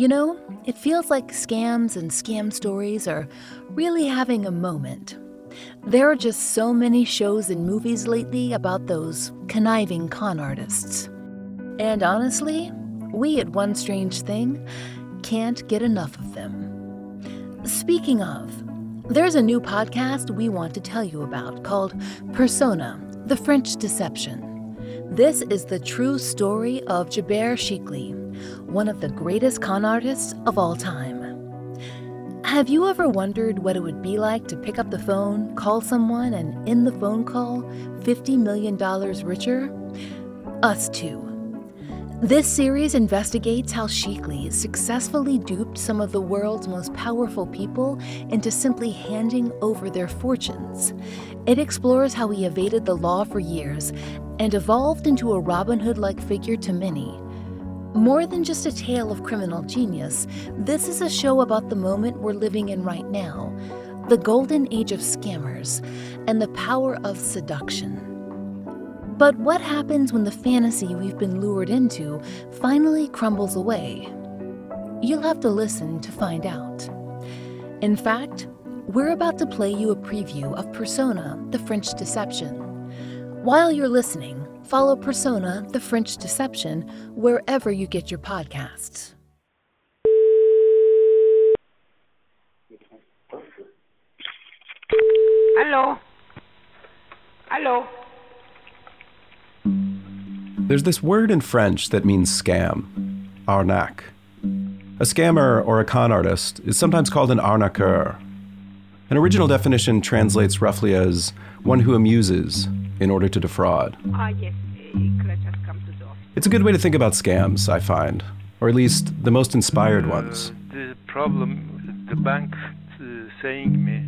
You know, it feels like scams and scam stories are really having a moment. There are just so many shows and movies lately about those conniving con artists. And honestly, we at One Strange Thing can't get enough of them. Speaking of, there's a new podcast we want to tell you about called Persona The French Deception. This is the true story of Gilbert Chikli, one of the greatest con artists of all time. Have you ever wondered what it would be like to pick up the phone, call someone, and in the phone call, $50 million richer? Us too. This series investigates how Chikli successfully duped some of the world's most powerful people into simply handing over their fortunes. It explores how he evaded the law for years and evolved into a Robin Hood like figure to many. More than just a tale of criminal genius, this is a show about the moment we're living in right now the golden age of scammers and the power of seduction. But what happens when the fantasy we've been lured into finally crumbles away? You'll have to listen to find out. In fact, we're about to play you a preview of Persona The French Deception. While you're listening, follow Persona The French Deception wherever you get your podcasts. Hello? Hello? There's this word in French that means scam, arnaque. A scammer or a con artist is sometimes called an arnaqueur. An original definition translates roughly as one who amuses in order to defraud. Ah, yes. Come to door. It's a good way to think about scams, I find, or at least the most inspired ones. The problem, the bank uh, saying me,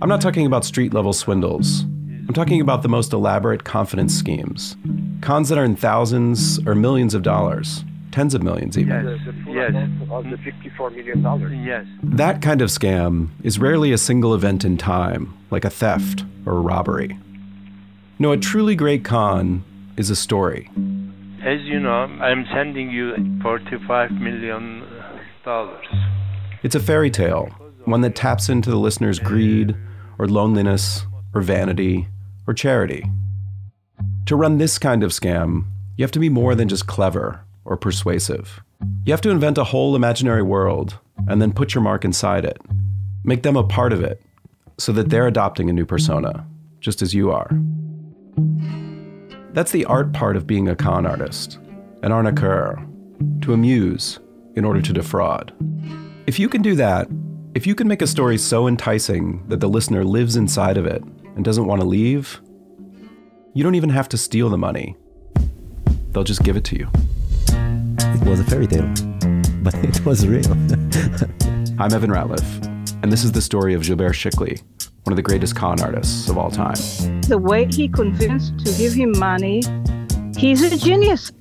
I'm not talking about street level swindles. I'm talking about the most elaborate confidence schemes. Cons that are in thousands or millions of dollars, tens of millions even. yes, the full yes, amount of the $54 million. yes. That kind of scam is rarely a single event in time, like a theft or a robbery. No, a truly great con is a story. As you know, I'm sending you 45 million dollars. It's a fairy tale, one that taps into the listener's greed, or loneliness, or vanity, or charity. To run this kind of scam, you have to be more than just clever or persuasive. You have to invent a whole imaginary world and then put your mark inside it. Make them a part of it so that they're adopting a new persona, just as you are. That's the art part of being a con artist, an arnaqueur, to amuse in order to defraud. If you can do that, if you can make a story so enticing that the listener lives inside of it and doesn't want to leave, you don't even have to steal the money. They'll just give it to you. It was a fairy tale, but it was real. I'm Evan Ratliff, and this is the story of Gilbert Chikli, one of the greatest con artists of all time. The way he convinced to give him money, he's a genius.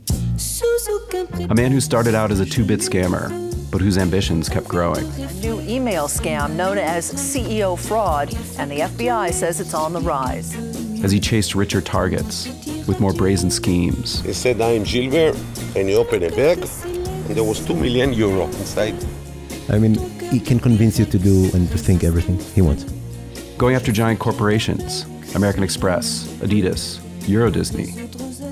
A man who started out as a two bit scammer, but whose ambitions kept growing. A new email scam known as CEO fraud, and the FBI says it's on the rise. As he chased richer targets, with more brazen schemes. He said, I'm Gilbert, and he opened a bag, and there was two million euro inside. I mean, he can convince you to do and to think everything he wants. Going after giant corporations, American Express, Adidas, Euro Disney,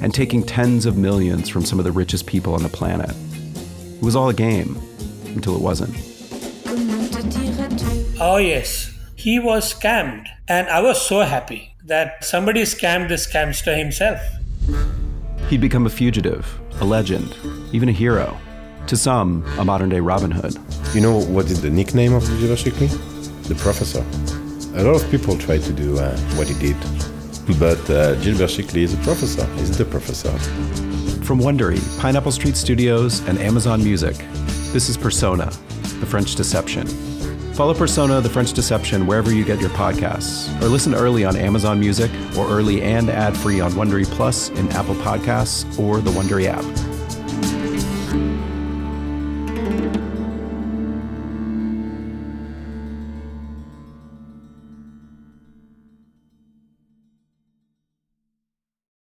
and taking tens of millions from some of the richest people on the planet. It was all a game until it wasn't. Oh, yes. He was scammed. And I was so happy that somebody scammed the scamster himself. He'd become a fugitive, a legend, even a hero. To some, a modern day Robin Hood. You know what is the nickname of Gilbert Chikli? The Professor. A lot of people try to do uh, what he did. But uh, Chikli is a professor. He's the professor. From Wondery, Pineapple Street Studios, and Amazon Music, this is Persona, The French Deception. Follow Persona, The French Deception wherever you get your podcasts, or listen early on Amazon Music, or early and ad free on Wondery Plus in Apple Podcasts or the Wondery app.